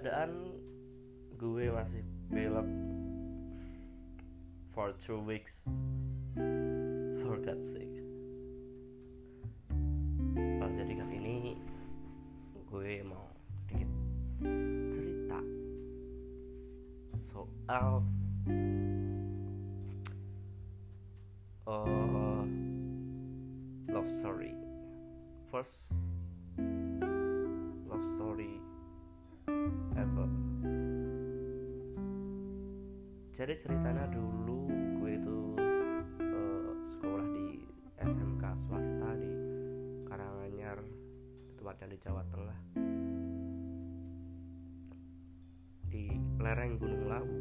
keadaan gue masih belok for two weeks jadi ceritanya dulu gue itu uh, sekolah di SMK swasta di Karanganyar tempatnya di Jawa Tengah. Di lereng Gunung Lawu.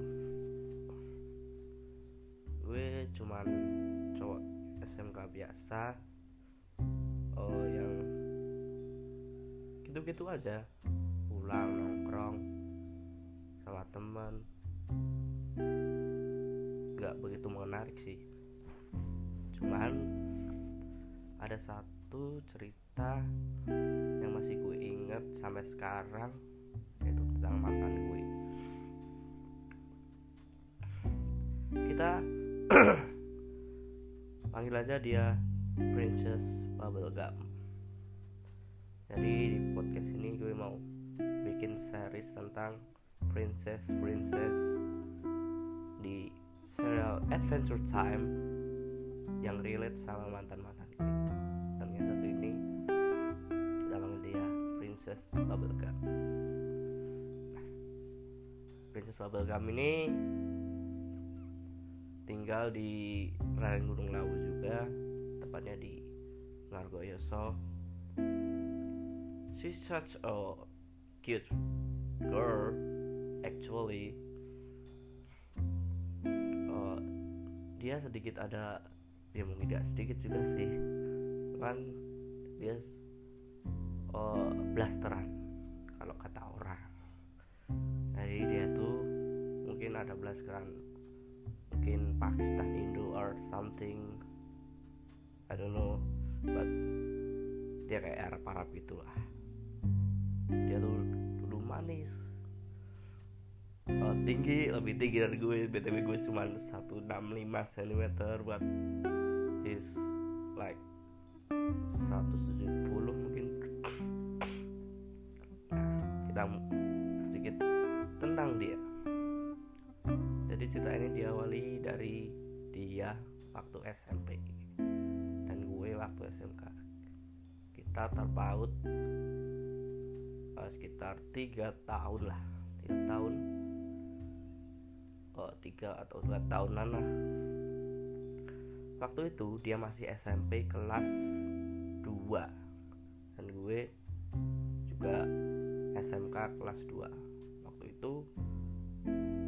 Gue cuman cowok SMK biasa uh, yang gitu-gitu aja. Pulang nongkrong sama teman nggak begitu menarik sih. Cuman ada satu cerita yang masih gue inget sampai sekarang yaitu tentang mantan gue. Kita panggil aja dia Princess Bubblegum. Jadi di podcast ini gue mau bikin series tentang princess princess di serial Adventure Time yang relate sama mantan mantan dan yang satu ini panggil dia Princess Bubblegum. Princess Bubblegum ini tinggal di lereng Gunung Lawu juga tepatnya di Ngargoyoso she's such a cute girl actually dia sedikit ada ya mungkin tidak sedikit juga sih. Kan dia uh, blasteran kalau kata orang. Jadi dia tuh mungkin ada blasteran mungkin Pakistan Indo or something. I don't know but dia kayak Arab Arab gitulah dia tuh dulu manis oh, tinggi lebih tinggi dari gue. Btw gue cuma 165 cm but is like 170 mungkin. Nah kita sedikit tentang dia. Jadi cerita ini diawali dari dia waktu SMP dan gue waktu SMK kita terpaut uh, sekitar tiga tahun lah. Tiga tahun tiga atau dua tahunan lah. Waktu itu dia masih SMP kelas 2 dan gue juga SMK kelas 2 waktu itu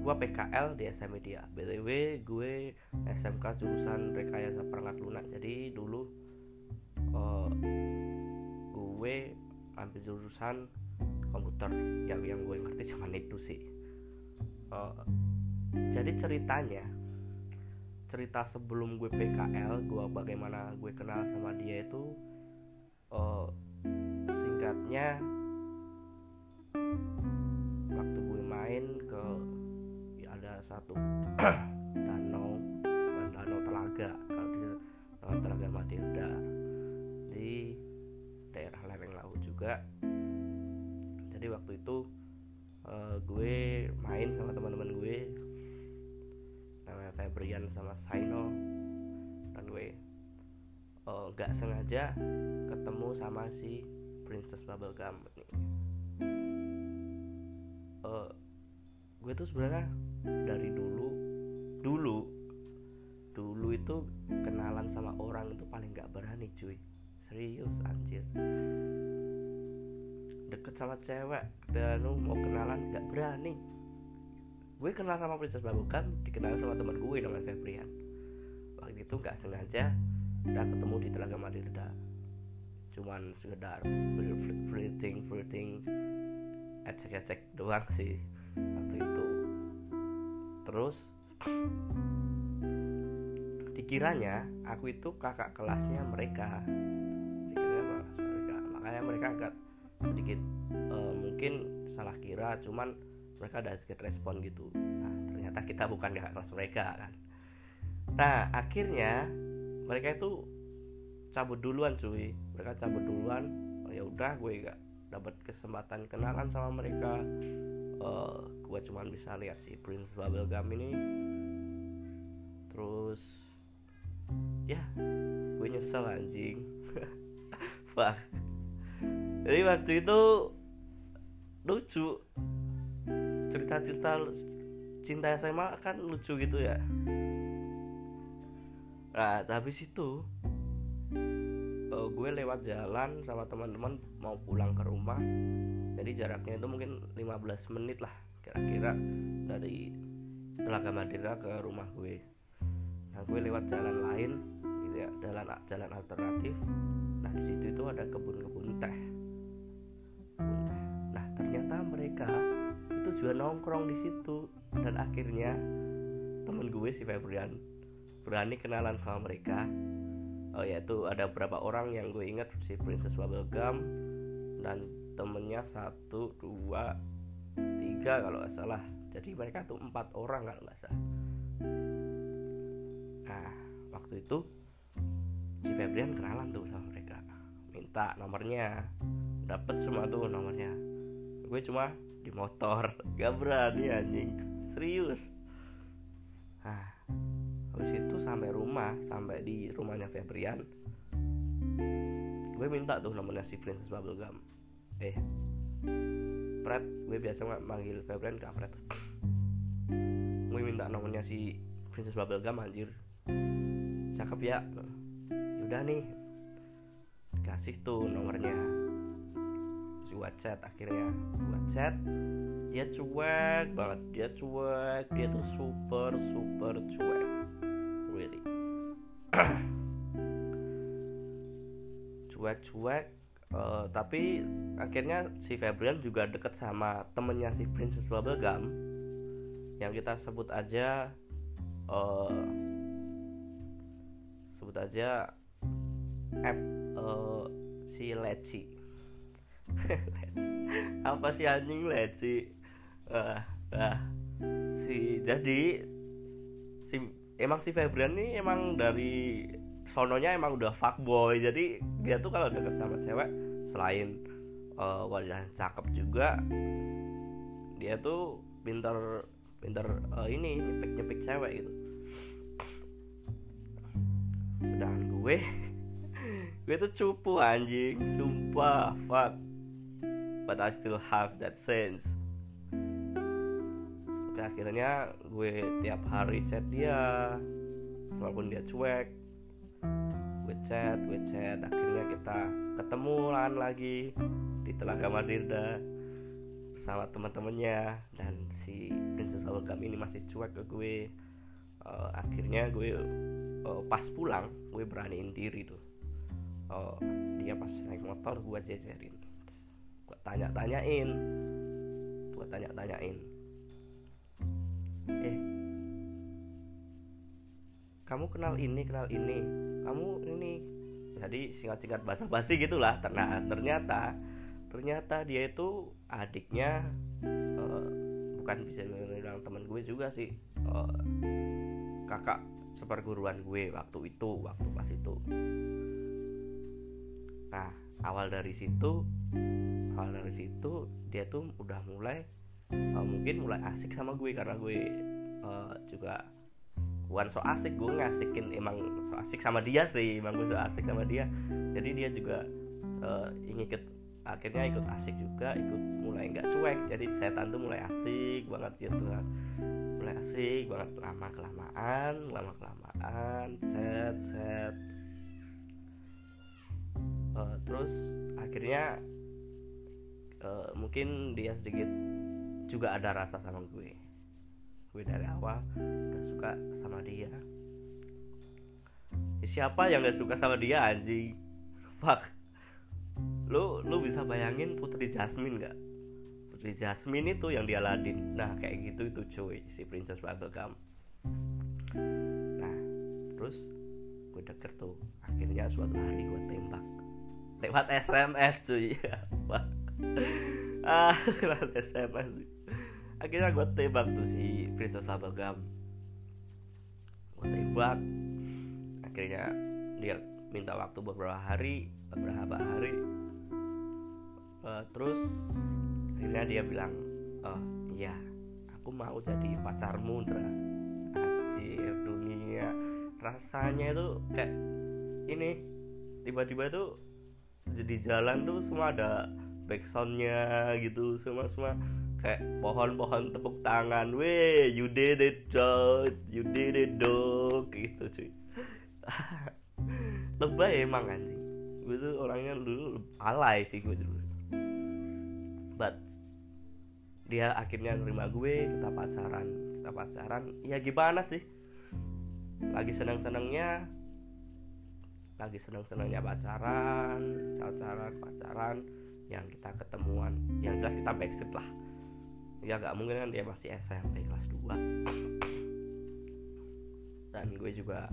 gue PKL di SMP dia. Btw gue SMK jurusan rekayasa perangkat lunak. Jadi dulu uh, gue ambil jurusan komputer. Yang yang gue ngerti cuma itu sih. Uh, jadi ceritanya cerita sebelum gue PKL gue bagaimana gue kenal sama dia itu uh, singkatnya waktu gue main ke ya ada satu danau danau telaga kalau di danau telaga Matilda. Di daerah lereng laut juga. Jadi waktu itu uh, gue main sama teman-teman gue namanya Febrian sama Saino dan gue uh, gak sengaja ketemu sama si Princess Bubblegum ini. Uh, gue tuh sebenarnya dari dulu dulu dulu itu kenalan sama orang itu paling gak berani cuy. Serius anjir. Deket sama cewek dan lu mau kenalan gak berani gue kenal sama Princess Bubblegum dikenal sama teman gue namanya Febrian. Waktu itu nggak sengaja udah ketemu di Telaga Matilda cuman sekedar flirting flirting ecek-ecek doang sih waktu itu. Terus dikiranya aku itu kakak kelasnya mereka. Dikiranya mereka. Makanya mereka agak sedikit uh, mungkin salah kira cuman mereka ada sedikit respon gitu. Nah ternyata kita bukan kakak kelas mereka kan. Nah akhirnya mereka itu cabut duluan cuy. Mereka cabut duluan. Oh, ya udah gue gak dapat kesempatan kenalan sama mereka. Uh, gue cuman bisa lihat si Prince Bubblegum ini. Terus ya gue nyesel anjing. Fuck. jadi waktu itu lucu cerita-cerita cinta SMA kan lucu gitu ya. Nah habis itu uh, gue lewat jalan sama teman-teman mau pulang ke rumah. Jadi jaraknya itu mungkin 15 menit lah kira-kira dari Telaga Madira ke rumah gue. Nah gue lewat jalan lain gitu ya jalan jalan alternatif. Nah di situ itu ada kebun-kebun teh. Nah ternyata mereka juga nongkrong di situ. Dan akhirnya temen gue si Febrian berani kenalan sama mereka. Oh yaitu ada beberapa orang yang gue ingat si Princess Bubblegum dan temennya satu dua tiga kalau nggak salah. Jadi mereka tuh empat orang kalau nggak salah. Nah waktu itu si Febrian kenalan tuh sama mereka. Minta nomornya. Dapet semua tuh nomornya gue cuma di motor. Gak berani anjing. Serius. Nah habis itu sampai rumah sampai di rumahnya Febrian. Gue minta tuh nomornya si Princess Bubblegum. Eh Fred gue biasa manggil Febrian ke Fred. Gue minta nomornya si Princess Bubblegum anjir. Cakep ya. Udah nih. Kasih tuh nomornya gua chat akhirnya gua chat. Dia cuek banget dia cuek dia tuh super super cuek. Really. Cuek-cuek uh, tapi akhirnya si Febrian juga deket sama temennya si Princess Bubblegum yang kita sebut aja uh, sebut aja app uh, si Leci apa sih anjing Leci uh, uh, si jadi si emang si Febrian nih emang dari sononya emang udah fuckboy. Jadi dia tuh kalau deket sama cewek selain uh, wajah cakep juga dia tuh pinter pinter uh, ini nyepik nyepik cewek gitu. Sedangkan gue gue tuh cupu anjing. Sumpah fuck but I still have that sense. Oke akhirnya gue tiap hari chat dia walaupun dia cuek gue chat gue chat. Akhirnya kita ketemuan lagi di Telaga Madirda bersama teman-temannya. Dan si Princess Bubblegum ini masih cuek ke gue. Uh, akhirnya gue uh, pas pulang gue beraniin diri tuh. Uh, dia pas naik motor gue jejerin gue tanya-tanyain. Gue tanya-tanyain. Eh. Kamu kenal ini kenal ini. Kamu ini. Jadi singkat-singkat bahasa basi gitulah. Nah ternyata ternyata dia itu adiknya uh, bukan bisa bilang teman gue juga sih. Uh, kakak seperguruan gue waktu itu waktu pas itu. Nah awal dari situ awal dari situ dia tuh udah mulai uh, mungkin mulai asik sama gue karena gue uh, juga bukan so asik gue ngasikin emang so asik sama dia sih emang gue so asik sama dia. Jadi dia juga uh, ingin ikut akhirnya ikut asik juga ikut mulai nggak cuek. Jadi setan tuh mulai asik banget gitu kan. Mulai asik banget lama kelamaan lama kelamaan chat chat uh, terus akhirnya uh, mungkin dia sedikit juga ada rasa sama gue. Gue dari awal udah suka sama dia. Ya, siapa yang gak suka sama dia anjing? Fuck. Lu lu bisa bayangin Putri Jasmine gak? Putri Jasmine itu yang dia ladin. Nah kayak gitu itu cuy si Princess Bubblegum. Nah terus gue deket tuh. Akhirnya suatu hari gue tembak lewat SMS cuy. Ah SMA sih akhirnya gue tembak tuh si Princess Bubblegum. Gue tembak. Akhirnya dia minta waktu beberapa hari beberapa hari. Uh, terus akhirnya dia bilang oh iya aku mau jadi pacarmu Dra anjir dunia. Rasanya itu kayak ini tiba-tiba itu jadi jalan tuh semua ada backsoundnya gitu semua semua kayak pohon-pohon tepuk tangan weh you did it dog you did it dog gitu cuy. Lebay emang anjing. Gue tuh orangnya dulu alay sih gue dulu. But dia akhirnya nerima gue kita pacaran kita pacaran. Ya gimana sih? Lagi seneng senengnya lagi seneng senengnya pacaran pacaran pacaran yang kita ketemuan. Yang jelas kita backstreet lah. Ya gak mungkin kan dia masih SMP kelas 2 dan gue juga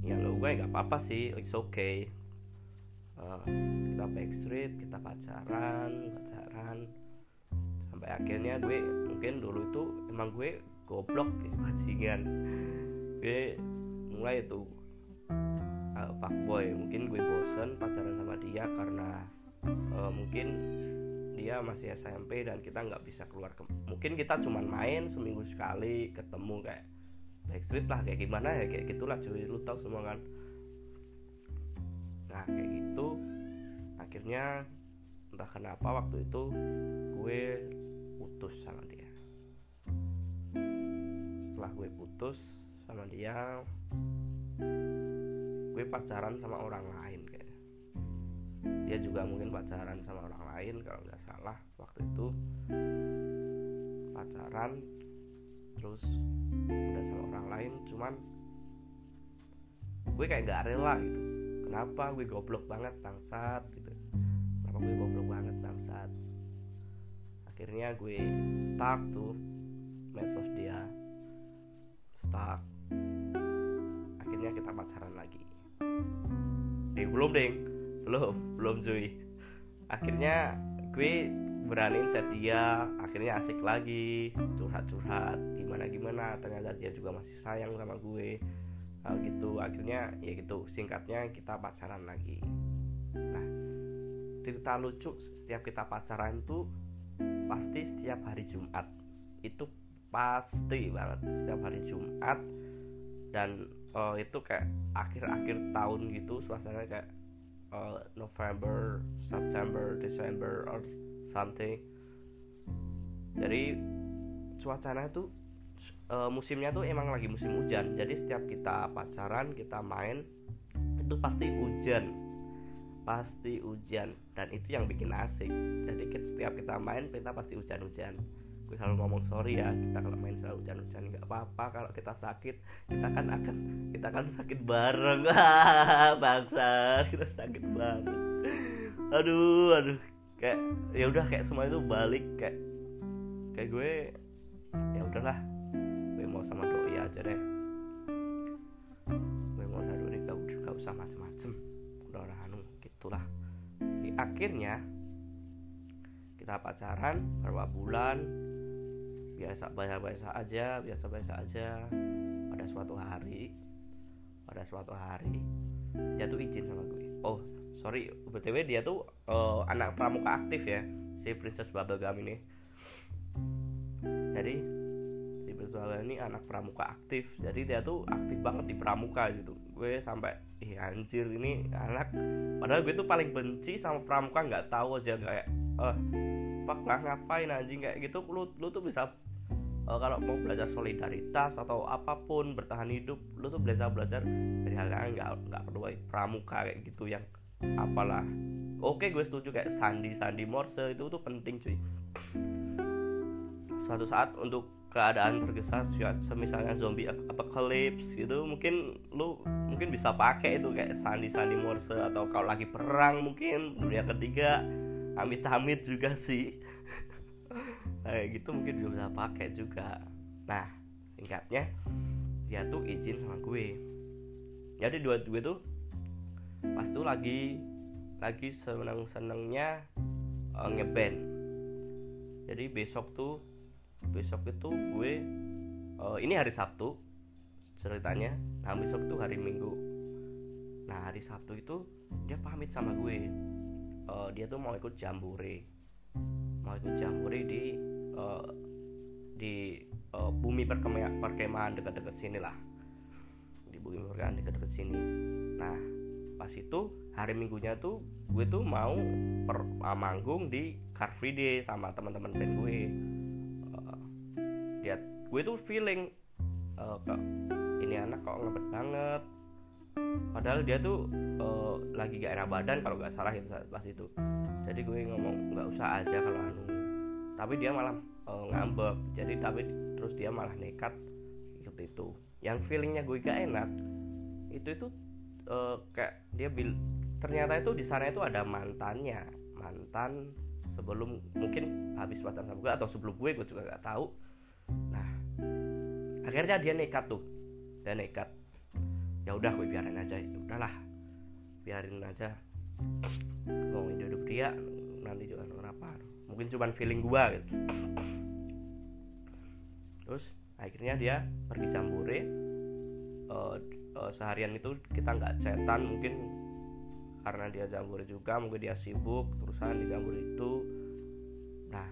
ya lo gue nggak apa-apa sih it's okay. Uh, kita backstreet kita pacaran pacaran. Sampai akhirnya gue mungkin dulu itu emang gue goblok bajingan gue mulai itu uh, fuckboy. Mungkin gue bosen pacaran sama dia karena uh, mungkin dia masih SMP dan kita nggak bisa keluar ke mungkin kita cuma main seminggu sekali ketemu kayak backstreet lah kayak gimana ya kayak gitulah cuy. Lu tau semua kan? Nah kayak gitu. Akhirnya entah kenapa waktu itu gue putus sama dia. Setelah gue putus sama dia gue pacaran sama orang lain kayak. Dia juga mungkin pacaran sama orang lain kalau nggak salah waktu itu pacaran terus udah sama orang lain cuman gue kayak nggak rela gitu. Kenapa gue goblok banget bangsat gitu. Kenapa gue goblok banget bangsat? Akhirnya gue stuck tuh medsos dia stuck. Akhirnya kita pacaran lagi eh belum deng belum belum cuy. Akhirnya gue berani chat dia. Akhirnya asik lagi. Curhat-curhat gimana gimana ternyata dia juga masih sayang sama gue. Hal gitu. Akhirnya ya gitu. Singkatnya kita pacaran lagi. Nah cerita lucu setiap kita pacaran tuh pasti setiap hari Jumat. Itu pasti banget. Setiap hari Jumat. Dan uh, itu kayak akhir-akhir tahun gitu suasana kayak uh, November, September, December or something. Jadi suasana itu uh, musimnya tuh emang lagi musim hujan. Jadi setiap kita pacaran, kita main itu pasti hujan. Pasti hujan dan itu yang bikin asik. Jadi setiap kita main kita pasti hujan-hujan gue selalu ngomong sorry ya kita kalau main selalu hujan-hujan nggak apa-apa. Kalau kita sakit kita kan akan kita kan sakit bareng. Bangsa kita sakit banget aduh aduh. Kayak ya udah kayak semua itu balik. Kayak kayak gue ya udahlah. Gue mau sama doi aja deh. Gue mau sama doi gak, gak usah macem-macem. Udah udah anu gitulah. Di akhirnya kita pacaran beberapa bulan biasa biasa-biasa aja biasa-biasa aja. Pada suatu hari pada suatu hari dia tuh izin sama gue. Oh sorry btw dia tuh uh, anak pramuka aktif ya si Princess Bubblegum ini. Jadi si Princess ini anak pramuka aktif. Jadi dia tuh aktif banget di pramuka gitu. Gue sampai ih anjir ini anak. Padahal gue tuh paling benci sama pramuka nggak tahu aja kayak eh lah ngapain anjing? Kayak gitu lu lu tuh bisa uh, kalau mau belajar solidaritas atau apa pun bertahan hidup lu tuh belajar belajar dari hal yang nggak nggak perlu pramuka kayak gitu yang apalah. Oke gue setuju kayak sandi sandi morse itu tuh penting cuy. Suatu saat untuk keadaan tergesa semisalnya zombie apocalypse gitu mungkin lu mungkin bisa pakai itu kayak sandi sandi morse atau kalau lagi perang mungkin dunia ketiga amit-amit juga sih. Kayak gitu mungkin juga bisa pakai juga. Nah singkatnya dia tuh izin sama gue. Jadi dua gue tuh pas tuh lagi lagi seneng senengnya uh, ngeband. Jadi besok tuh besok itu gue uh, ini hari Sabtu ceritanya. Nah besok tuh hari Minggu. Nah hari Sabtu itu dia pamit sama gue uh, dia tuh mau ikut jambore. Mau ikut jambore di uh, di uh, bumi perkemahan, perkemahan dekat-dekat sini lah. Di bumi perkemahan dekat-dekat sini. Nah pas itu hari minggunya tuh gue tuh mau per, uh, manggung di Car Free Day sama teman-teman band gue. Uh, dia gue tuh feeling uh, ini anak kok ngebet banget padahal dia tuh uh, lagi gak enak badan kalau gak salah itu pas itu. Jadi gue ngomong nggak usah aja kalau anu. Tapi dia malah uh, ngambek. Jadi tapi terus dia malah nekat ikut itu. Yang feelingnya gue gak enak itu itu uh, kayak dia bil ternyata itu di sana itu ada mantannya. Mantan sebelum mungkin habis pacaran sama gue atau sebelum gue gue juga nggak tahu. Nah akhirnya dia nekat tuh. Dia nekat ya udah gue biarin aja itu. Udahlah. Biarin aja. Mau hidup dia nanti juga kenapa. Mungkin cuma feeling gue gitu. Terus akhirnya dia pergi jambore uh, uh, seharian itu kita nggak cetan mungkin. Karena dia jambore juga mungkin dia sibuk terusan di jambore itu. Nah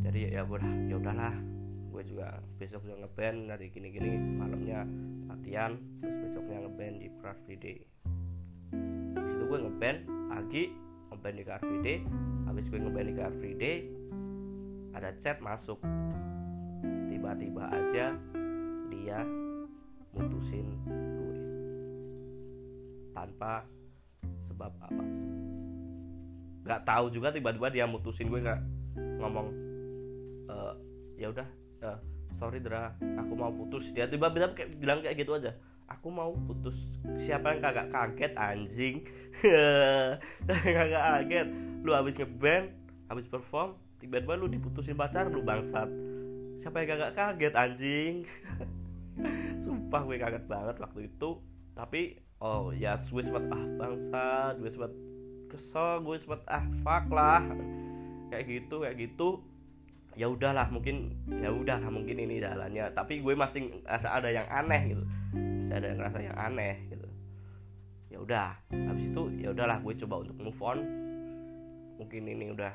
jadi ya udah ya udahlah gue juga besok juga ngeband dari gini-gini malamnya latihan terus besoknya ngeband di Craft Day. Habis itu gue ngeband pagi ngeband di Car Free Day. Habis gue ngeband di Car Free Day ada chat masuk. Tiba-tiba aja dia mutusin gue tanpa sebab apa. Nggak tahu juga tiba-tiba dia mutusin gue nggak ngomong e, ya udah uh, sorry Dra. Aku mau putus. Dia tiba-tiba kayak bilang kayak gitu aja. Aku mau putus. Siapa yang kagak kaget anjing? Kagak kaget. Lu habis ngeband habis perform tiba-tiba lu diputusin pacar lu bangsat. Siapa yang kagak kaget anjing? Sumpah gue kaget banget waktu itu. Tapi oh ya gue sempet ah bangsat. Gue sempet kesel gue sempet ah fuck lah. Kayak gitu kayak gitu ya udahlah mungkin ya udahlah mungkin ini jalannya. Tapi gue masih rasa ada yang aneh gitu. Masih ada yang rasa yang aneh gitu. Ya udah habis itu ya udahlah gue coba untuk move on. Mungkin ini udah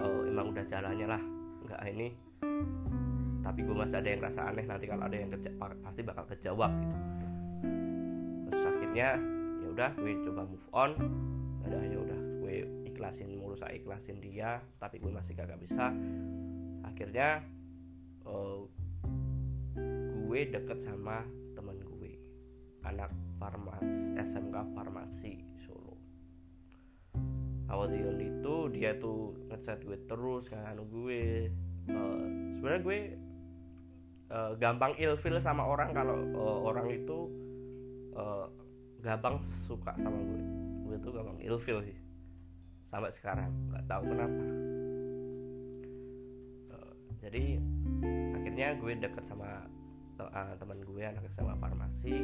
uh, emang udah jalannya lah. Nggak ini. Tapi gue masih ada yang rasa aneh nanti kalau ada yang keja pasti bakal kejawab gitu. Terus akhirnya ya udah gue coba move on. Ada ya udah ikhlasin mulu saya ikhlasin dia tapi gue masih gak bisa. Akhirnya uh, gue deket sama temen gue anak farmasi SMK farmasi Solo. Awal itu dia tuh ngechat gue terus kan gue uh, sebenarnya gue uh, gampang ilfil sama orang kalau uh, orang itu uh, gampang suka sama gue. Gue tuh gampang ilfil sih sampai sekarang nggak tahu kenapa. Uh, jadi akhirnya gue deket sama uh, teman gue anak SMA farmasi.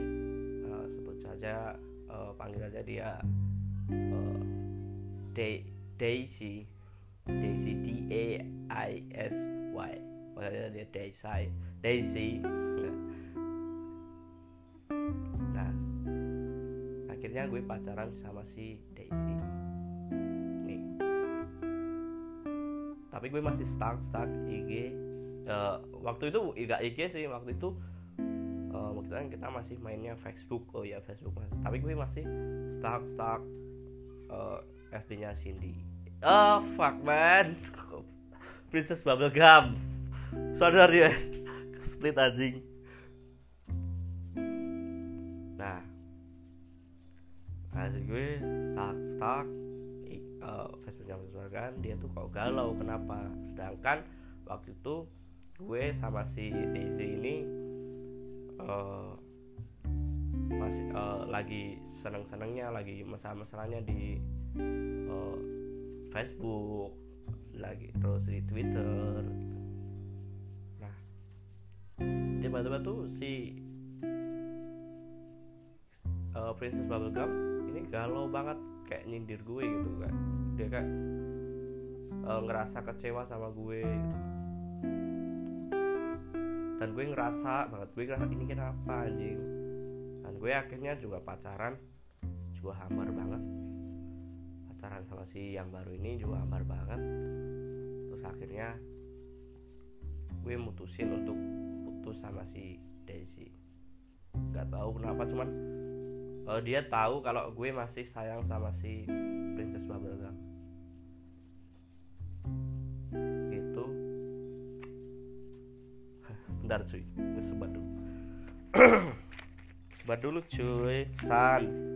Uh, sebut saja uh, panggil aja dia uh, Daisy. Daisy D A I S Y. Makanya dia Daisy Daisy. Nah akhirnya gue pacaran sama si Daisy tapi gue masih stuck stuck IG uh, waktu itu gak IG sih waktu itu uh, waktu itu kita masih mainnya Facebook. Oh ya Facebook mas. Tapi gue masih stuck stuck uh, FB nya Cindy. Oh fuck man. Princess Bubblegum. Sadar ya split anjing. Nah. Hasil gue stuck stuck uh, Facebook kan dia tuh kok galau kenapa? Sedangkan waktu itu gue sama si Daisy ini uh, masih uh, lagi seneng-senengnya lagi mesra-mesranya di uh, Facebook lagi terus di Twitter. Nah tiba-tiba tuh si Princess Bubblegum ini galau banget kayak nyindir gue gitu kan. Dia kan uh, ngerasa kecewa sama gue gitu. dan gue ngerasa banget gue ngerasa ini kenapa anjing? Dan gue akhirnya juga pacaran juga hambar banget. Pacaran sama si yang baru ini juga hambar banget. Terus akhirnya gue mutusin untuk putus sama si Daisy. Nggak tahu kenapa cuman uh, dia tahu kalau gue masih sayang sama si Princess Bubblegum. Gitu bentar cuy. Gue sebat dulu. Sebat dulu cuy. Sans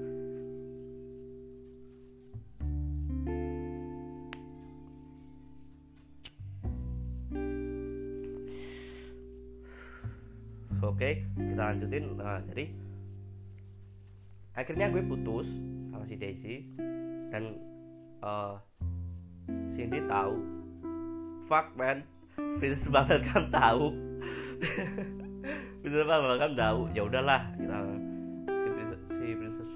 oke kita lanjutin. Nah, jadi akhirnya gue putus sama si Daisy dan uh, Cindy tahu. Fuck man. Banget kan tahu. Prince banget kan tahu. Ya udahlah kita si Princess, si Princess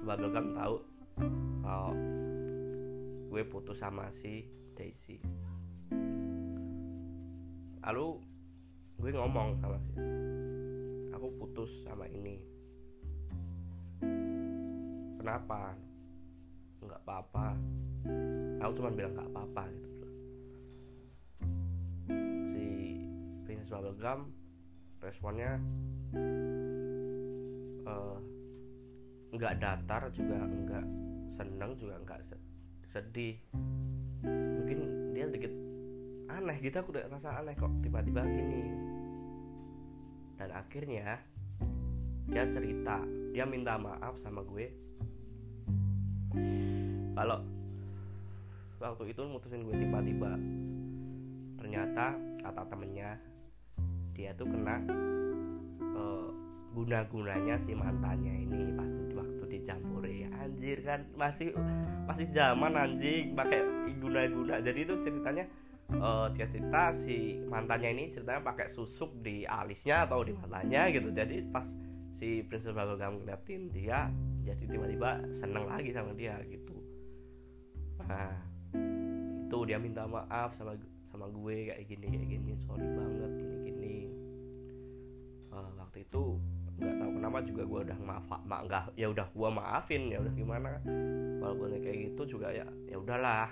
tahu. Kalau gue putus sama si Daisy. Lalu gue ngomong sama si aku putus sama ini kenapa? Nggak apa-apa. Aku cuma bilang nggak apa-apa gitu. Si Princess Bubblegum responnya uh, nggak datar juga nggak seneng juga nggak sedih. Mungkin dia sedikit aneh gitu aku udah rasa aneh kok tiba-tiba gini. Dan akhirnya dia cerita dia minta maaf sama gue kalau waktu itu mutusin gue tiba-tiba ternyata kata temennya dia tuh kena uh, guna-gunanya si mantannya ini pas waktu di Jambore anjir kan masih masih zaman anjing pakai guna-guna. Jadi itu ceritanya uh, dia cerita si mantannya ini ceritanya pakai susuk di alisnya atau di matanya gitu. Jadi pas si Princess Bubblegum ngeliatin dia jadi tiba-tiba seneng lagi sama dia gitu. Nah itu dia minta maaf sama sama gue kayak gini kayak gini sorry banget gini gini. Uh, waktu itu nggak tahu kenapa juga gue udah maaf mak nggak ya udah gue maafin ya udah gimana walaupun kayak gitu juga ya ya udahlah.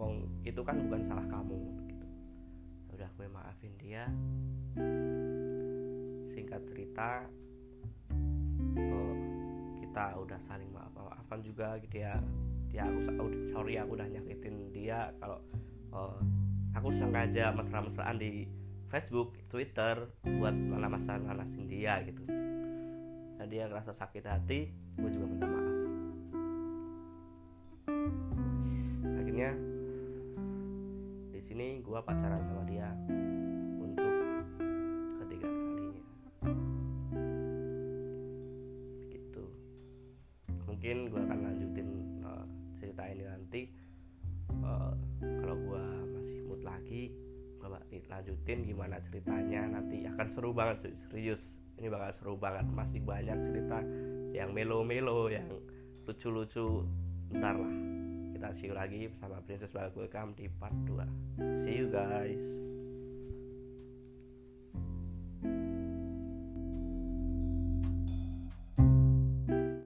Mau itu kan bukan salah kamu gitu. Ya udah gue maafin dia. Singkat cerita uh, kita udah saling maaf maafan juga gitu ya dia aku sorry aku udah nyakitin dia kalau uh, aku sengaja mesra-mesraan di Facebook, Twitter buat mana masa nganasin dia gitu. Dan dia ngerasa sakit hati, gue juga seru banget cuy serius. Ini bakal seru banget masih banyak cerita yang melo-melo yang lucu-lucu. Ntar lah kita see lagi bersama Princess Welcome di part 2 see you guys